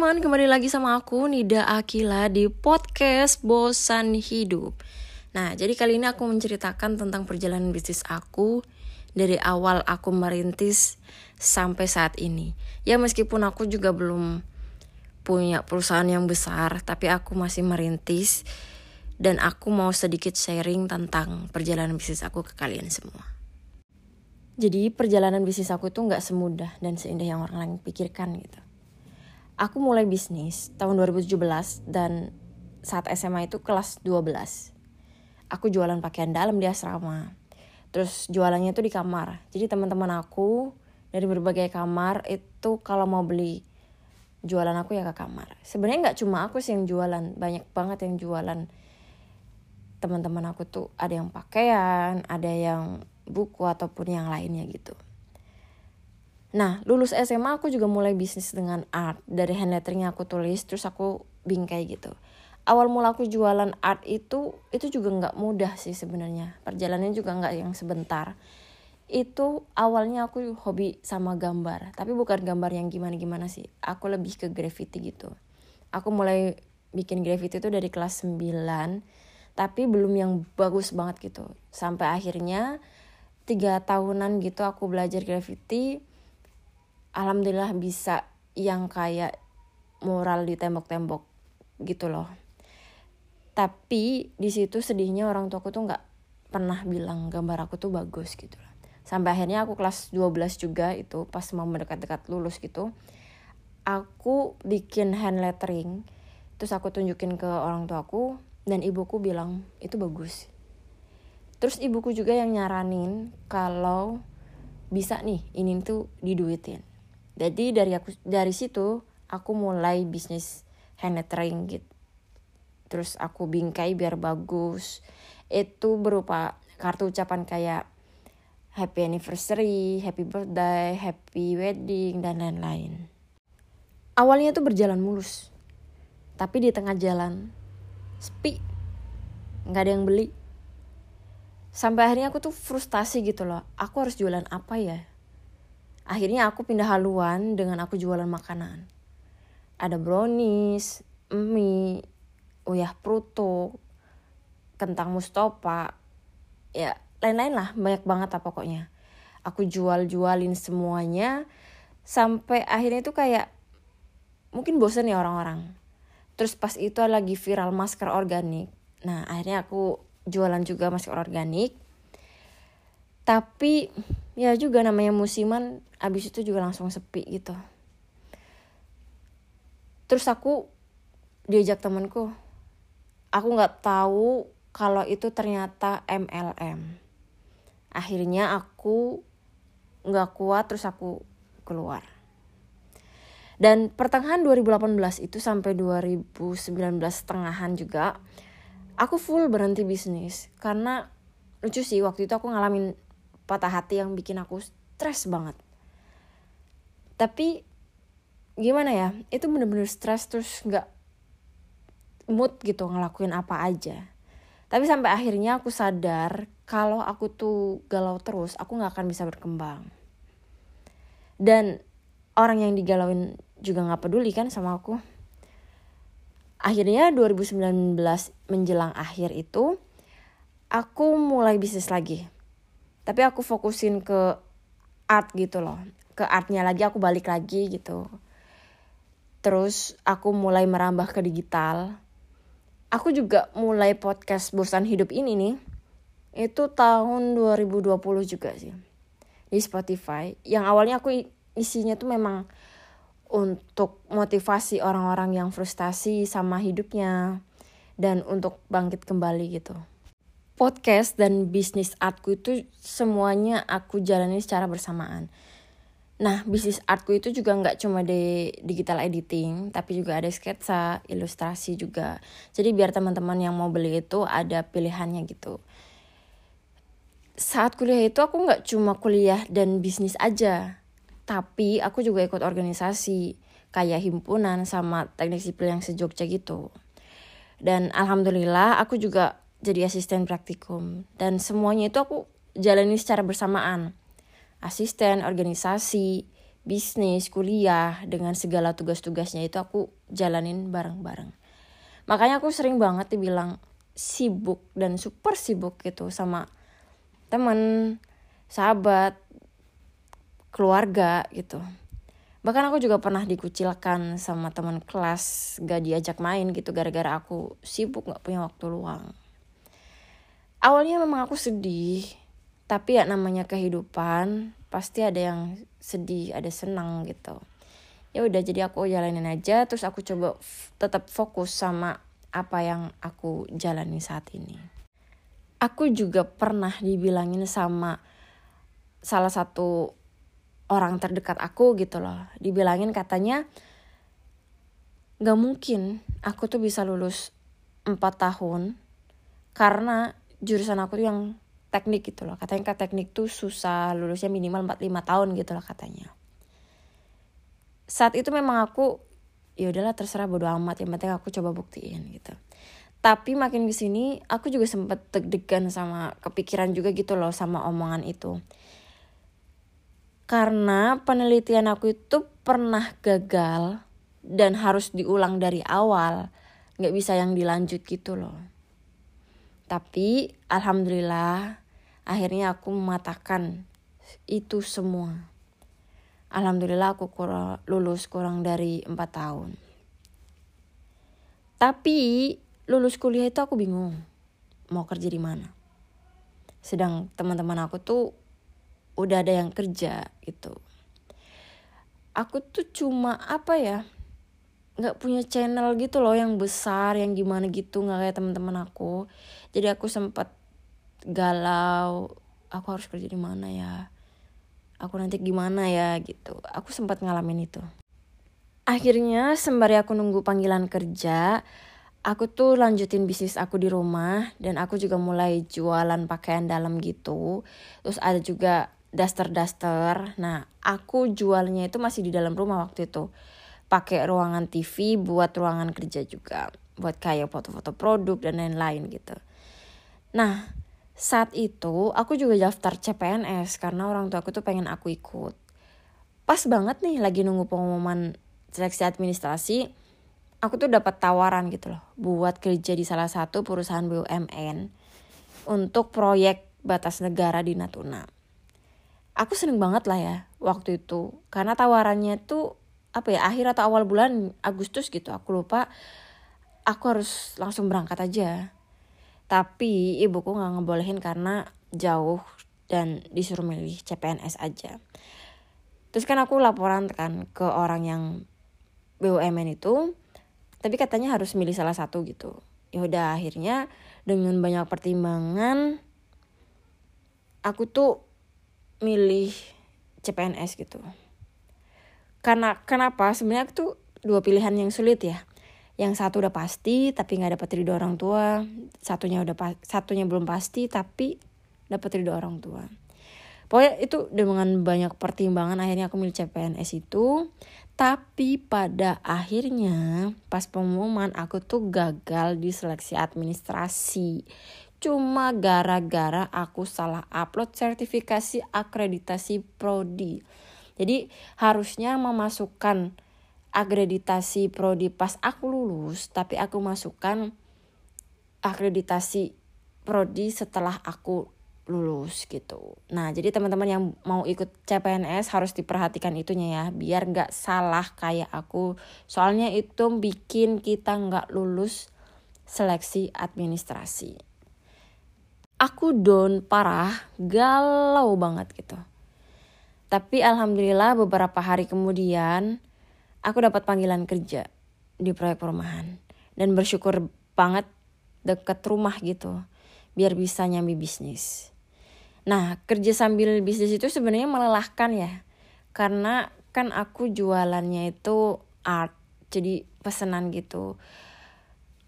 teman-teman, kembali lagi sama aku Nida Akila di podcast Bosan Hidup. Nah, jadi kali ini aku menceritakan tentang perjalanan bisnis aku dari awal aku merintis sampai saat ini. Ya meskipun aku juga belum punya perusahaan yang besar, tapi aku masih merintis dan aku mau sedikit sharing tentang perjalanan bisnis aku ke kalian semua. Jadi perjalanan bisnis aku itu nggak semudah dan seindah yang orang lain pikirkan gitu aku mulai bisnis tahun 2017 dan saat SMA itu kelas 12. Aku jualan pakaian dalam di asrama. Terus jualannya itu di kamar. Jadi teman-teman aku dari berbagai kamar itu kalau mau beli jualan aku ya ke kamar. Sebenarnya nggak cuma aku sih yang jualan, banyak banget yang jualan. Teman-teman aku tuh ada yang pakaian, ada yang buku ataupun yang lainnya gitu. Nah, lulus SMA aku juga mulai bisnis dengan art. Dari hand lettering aku tulis, terus aku bingkai gitu. Awal mula aku jualan art itu, itu juga nggak mudah sih sebenarnya. Perjalanannya juga nggak yang sebentar. Itu awalnya aku hobi sama gambar. Tapi bukan gambar yang gimana-gimana sih. Aku lebih ke graffiti gitu. Aku mulai bikin graffiti itu dari kelas 9. Tapi belum yang bagus banget gitu. Sampai akhirnya tiga tahunan gitu aku belajar graffiti alhamdulillah bisa yang kayak mural di tembok-tembok gitu loh. Tapi di situ sedihnya orang tuaku tuh nggak pernah bilang gambar aku tuh bagus gitu loh. Sampai akhirnya aku kelas 12 juga itu pas mau mendekat-dekat lulus gitu aku bikin hand lettering terus aku tunjukin ke orang tuaku dan ibuku bilang itu bagus. Terus ibuku juga yang nyaranin kalau bisa nih ini tuh diduitin jadi dari aku dari situ aku mulai bisnis hand lettering gitu terus aku bingkai biar bagus itu berupa kartu ucapan kayak happy anniversary, happy birthday, happy wedding dan lain-lain. Awalnya tuh berjalan mulus. Tapi di tengah jalan sepi. nggak ada yang beli. Sampai akhirnya aku tuh frustasi gitu loh. Aku harus jualan apa ya? Akhirnya aku pindah haluan dengan aku jualan makanan. Ada brownies, mie, uyah prutuk, kentang mustopa, ya lain-lain lah banyak banget lah pokoknya. Aku jual-jualin semuanya sampai akhirnya itu kayak mungkin bosen ya orang-orang. Terus pas itu lagi viral masker organik. Nah akhirnya aku jualan juga masker organik. Tapi ya juga namanya musiman abis itu juga langsung sepi gitu. Terus aku diajak temenku aku nggak tahu kalau itu ternyata MLM akhirnya aku nggak kuat terus aku keluar. Dan pertengahan 2018 itu sampai 2019 tengahan juga aku full berhenti bisnis. Karena lucu sih waktu itu aku ngalamin patah hati yang bikin aku stres banget. Tapi gimana ya itu bener-bener stres terus nggak mood gitu ngelakuin apa aja. Tapi sampai akhirnya aku sadar kalau aku tuh galau terus aku nggak akan bisa berkembang. Dan orang yang digalauin juga nggak peduli kan sama aku. Akhirnya 2019 menjelang akhir itu aku mulai bisnis lagi tapi aku fokusin ke art gitu loh. Ke artnya lagi aku balik lagi gitu. Terus aku mulai merambah ke digital. Aku juga mulai podcast bosan hidup ini nih. Itu tahun 2020 juga sih. Di Spotify. Yang awalnya aku isinya tuh memang untuk motivasi orang-orang yang frustasi sama hidupnya. Dan untuk bangkit kembali gitu podcast dan bisnis artku itu semuanya aku jalani secara bersamaan Nah, bisnis artku itu juga nggak cuma di digital editing, tapi juga ada sketsa, ilustrasi juga. Jadi biar teman-teman yang mau beli itu ada pilihannya gitu. Saat kuliah itu aku nggak cuma kuliah dan bisnis aja, tapi aku juga ikut organisasi kayak himpunan sama teknik sipil yang sejogja gitu. Dan alhamdulillah aku juga jadi asisten praktikum dan semuanya itu aku jalani secara bersamaan asisten, organisasi, bisnis, kuliah dengan segala tugas-tugasnya itu aku jalanin bareng-bareng. Makanya aku sering banget dibilang sibuk dan super sibuk gitu sama temen, sahabat, keluarga gitu. Bahkan aku juga pernah dikucilkan sama teman kelas gak diajak main gitu gara-gara aku sibuk gak punya waktu luang. Awalnya memang aku sedih, tapi ya namanya kehidupan pasti ada yang sedih, ada senang gitu. Ya udah jadi aku jalanin aja terus aku coba tetap fokus sama apa yang aku jalani saat ini. Aku juga pernah dibilangin sama salah satu orang terdekat aku gitu loh dibilangin katanya gak mungkin aku tuh bisa lulus 4 tahun karena jurusan aku tuh yang teknik gitu loh. Katanya kan teknik tuh susah lulusnya minimal 4-5 tahun gitu loh katanya. Saat itu memang aku ya udahlah terserah bodo amat yang penting aku coba buktiin gitu. Tapi makin ke sini aku juga sempet deg-degan sama kepikiran juga gitu loh sama omongan itu. Karena penelitian aku itu pernah gagal dan harus diulang dari awal. Nggak bisa yang dilanjut gitu loh tapi alhamdulillah akhirnya aku mematakan itu semua. Alhamdulillah aku kurang, lulus kurang dari empat tahun. Tapi lulus kuliah itu aku bingung mau kerja di mana. Sedang teman-teman aku tuh udah ada yang kerja gitu. Aku tuh cuma apa ya nggak punya channel gitu loh yang besar yang gimana gitu nggak kayak teman-teman aku jadi aku sempat galau aku harus kerja di mana ya aku nanti gimana ya gitu aku sempat ngalamin itu akhirnya sembari aku nunggu panggilan kerja aku tuh lanjutin bisnis aku di rumah dan aku juga mulai jualan pakaian dalam gitu terus ada juga daster-daster. Nah, aku jualnya itu masih di dalam rumah waktu itu. Pakai ruangan TV buat ruangan kerja juga. Buat kayak foto-foto produk dan lain-lain gitu. Nah, saat itu aku juga daftar CPNS karena orang tua aku tuh pengen aku ikut. Pas banget nih lagi nunggu pengumuman seleksi administrasi, aku tuh dapat tawaran gitu loh buat kerja di salah satu perusahaan BUMN untuk proyek batas negara di Natuna. Aku seneng banget lah ya waktu itu karena tawarannya tuh apa ya akhir atau awal bulan Agustus gitu aku lupa. Aku harus langsung berangkat aja tapi ibuku nggak ngebolehin karena jauh dan disuruh milih CPNS aja terus kan aku laporan kan ke orang yang BUMN itu tapi katanya harus milih salah satu gitu ya udah akhirnya dengan banyak pertimbangan aku tuh milih CPNS gitu. Karena kenapa? Sebenarnya itu dua pilihan yang sulit ya. Yang satu udah pasti tapi nggak dapat ridho orang tua, satunya udah satunya belum pasti tapi dapat ridho orang tua. Pokoknya itu dengan banyak pertimbangan akhirnya aku milih CPNS itu. Tapi pada akhirnya pas pengumuman aku tuh gagal di seleksi administrasi cuma gara-gara aku salah upload sertifikasi akreditasi prodi. Jadi harusnya memasukkan akreditasi prodi pas aku lulus, tapi aku masukkan akreditasi prodi setelah aku lulus gitu. Nah jadi teman-teman yang mau ikut CPNS harus diperhatikan itunya ya, biar nggak salah kayak aku. Soalnya itu bikin kita nggak lulus seleksi administrasi aku down parah, galau banget gitu. Tapi alhamdulillah beberapa hari kemudian aku dapat panggilan kerja di proyek perumahan dan bersyukur banget deket rumah gitu biar bisa nyambi bisnis. Nah kerja sambil bisnis itu sebenarnya melelahkan ya karena kan aku jualannya itu art jadi pesanan gitu.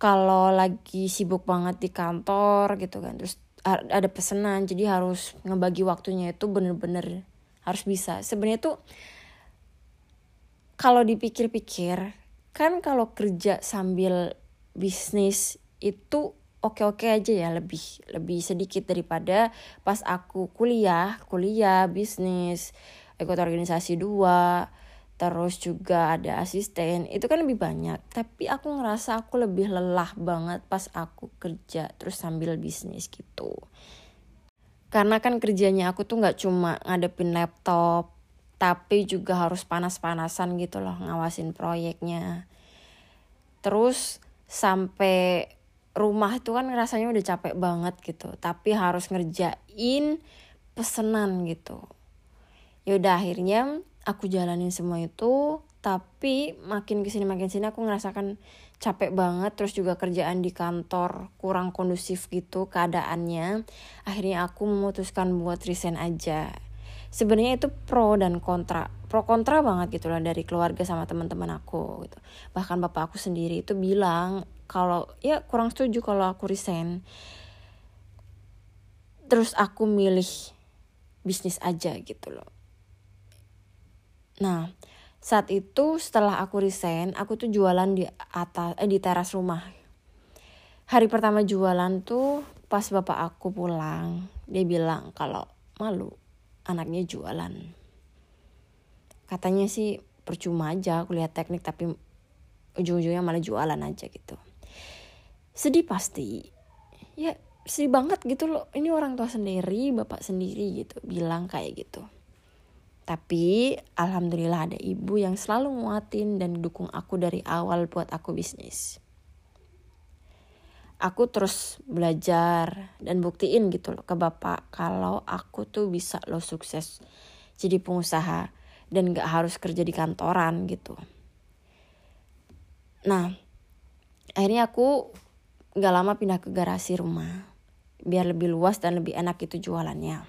Kalau lagi sibuk banget di kantor gitu kan terus ada pesanan jadi harus ngebagi waktunya itu bener-bener harus bisa sebenarnya tuh kalau dipikir-pikir kan kalau kerja sambil bisnis itu oke-oke aja ya lebih lebih sedikit daripada pas aku kuliah kuliah bisnis ikut organisasi dua terus juga ada asisten itu kan lebih banyak. Tapi aku ngerasa aku lebih lelah banget pas aku kerja terus sambil bisnis gitu. Karena kan kerjanya aku tuh nggak cuma ngadepin laptop tapi juga harus panas-panasan gitu loh ngawasin proyeknya. Terus sampai rumah itu kan rasanya udah capek banget gitu tapi harus ngerjain pesenan gitu. Ya udah akhirnya aku jalanin semua itu tapi makin ke sini makin sini aku ngerasakan capek banget terus juga kerjaan di kantor kurang kondusif gitu keadaannya. Akhirnya aku memutuskan buat resign aja sebenarnya itu pro dan kontra pro kontra banget gitu loh dari keluarga sama teman-teman aku gitu. Bahkan bapak aku sendiri itu bilang kalau ya kurang setuju kalau aku resign. Terus aku milih bisnis aja gitu loh. Nah, saat itu setelah aku resign, aku tuh jualan di atas eh, di teras rumah. Hari pertama jualan tuh pas bapak aku pulang, dia bilang kalau malu anaknya jualan. Katanya sih percuma aja aku lihat teknik tapi ujung-ujungnya malah jualan aja gitu. Sedih pasti. Ya sedih banget gitu loh. Ini orang tua sendiri, bapak sendiri gitu bilang kayak gitu. Tapi alhamdulillah ada ibu yang selalu nguatin dan dukung aku dari awal buat aku bisnis. Aku terus belajar dan buktiin gitu loh ke bapak kalau aku tuh bisa lo sukses jadi pengusaha dan gak harus kerja di kantoran gitu. Nah, akhirnya aku gak lama pindah ke garasi rumah biar lebih luas dan lebih enak itu jualannya.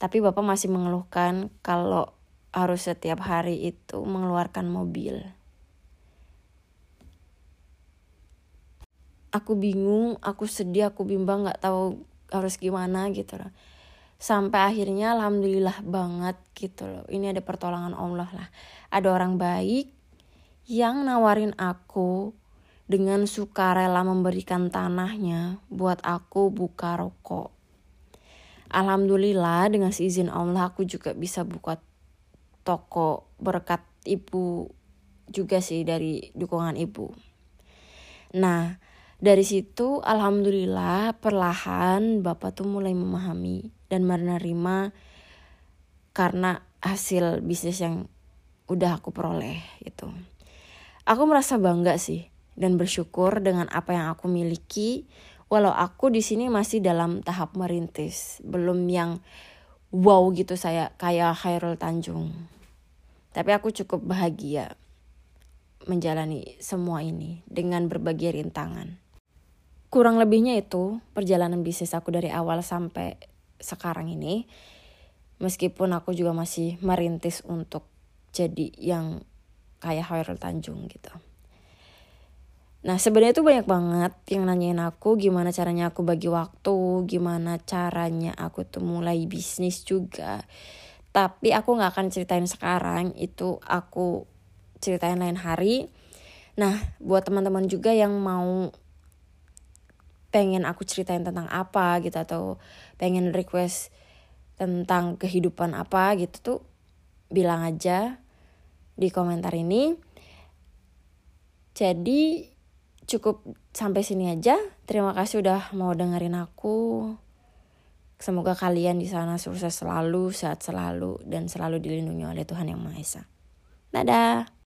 Tapi bapak masih mengeluhkan kalau harus setiap hari itu mengeluarkan mobil. Aku bingung, aku sedih, aku bimbang nggak tahu harus gimana gitu loh. Sampai akhirnya alhamdulillah banget gitu loh. Ini ada pertolongan Allah lah. Ada orang baik yang nawarin aku dengan sukarela memberikan tanahnya buat aku buka rokok Alhamdulillah dengan seizin Allah aku juga bisa buka toko berkat ibu juga sih dari dukungan ibu. Nah, dari situ alhamdulillah perlahan Bapak tuh mulai memahami dan menerima karena hasil bisnis yang udah aku peroleh itu. Aku merasa bangga sih dan bersyukur dengan apa yang aku miliki walau aku di sini masih dalam tahap merintis, belum yang wow gitu saya kayak Khairul Tanjung. Tapi aku cukup bahagia menjalani semua ini dengan berbagai rintangan. Kurang lebihnya itu perjalanan bisnis aku dari awal sampai sekarang ini. Meskipun aku juga masih merintis untuk jadi yang kayak Khairul Tanjung gitu. Nah sebenarnya tuh banyak banget yang nanyain aku gimana caranya aku bagi waktu, gimana caranya aku tuh mulai bisnis juga. Tapi aku gak akan ceritain sekarang, itu aku ceritain lain hari. Nah buat teman-teman juga yang mau pengen aku ceritain tentang apa gitu atau pengen request tentang kehidupan apa gitu tuh bilang aja di komentar ini. Jadi cukup sampai sini aja. Terima kasih udah mau dengerin aku. Semoga kalian di sana sukses selalu, sehat selalu, dan selalu dilindungi oleh Tuhan Yang Maha Esa. Dadah.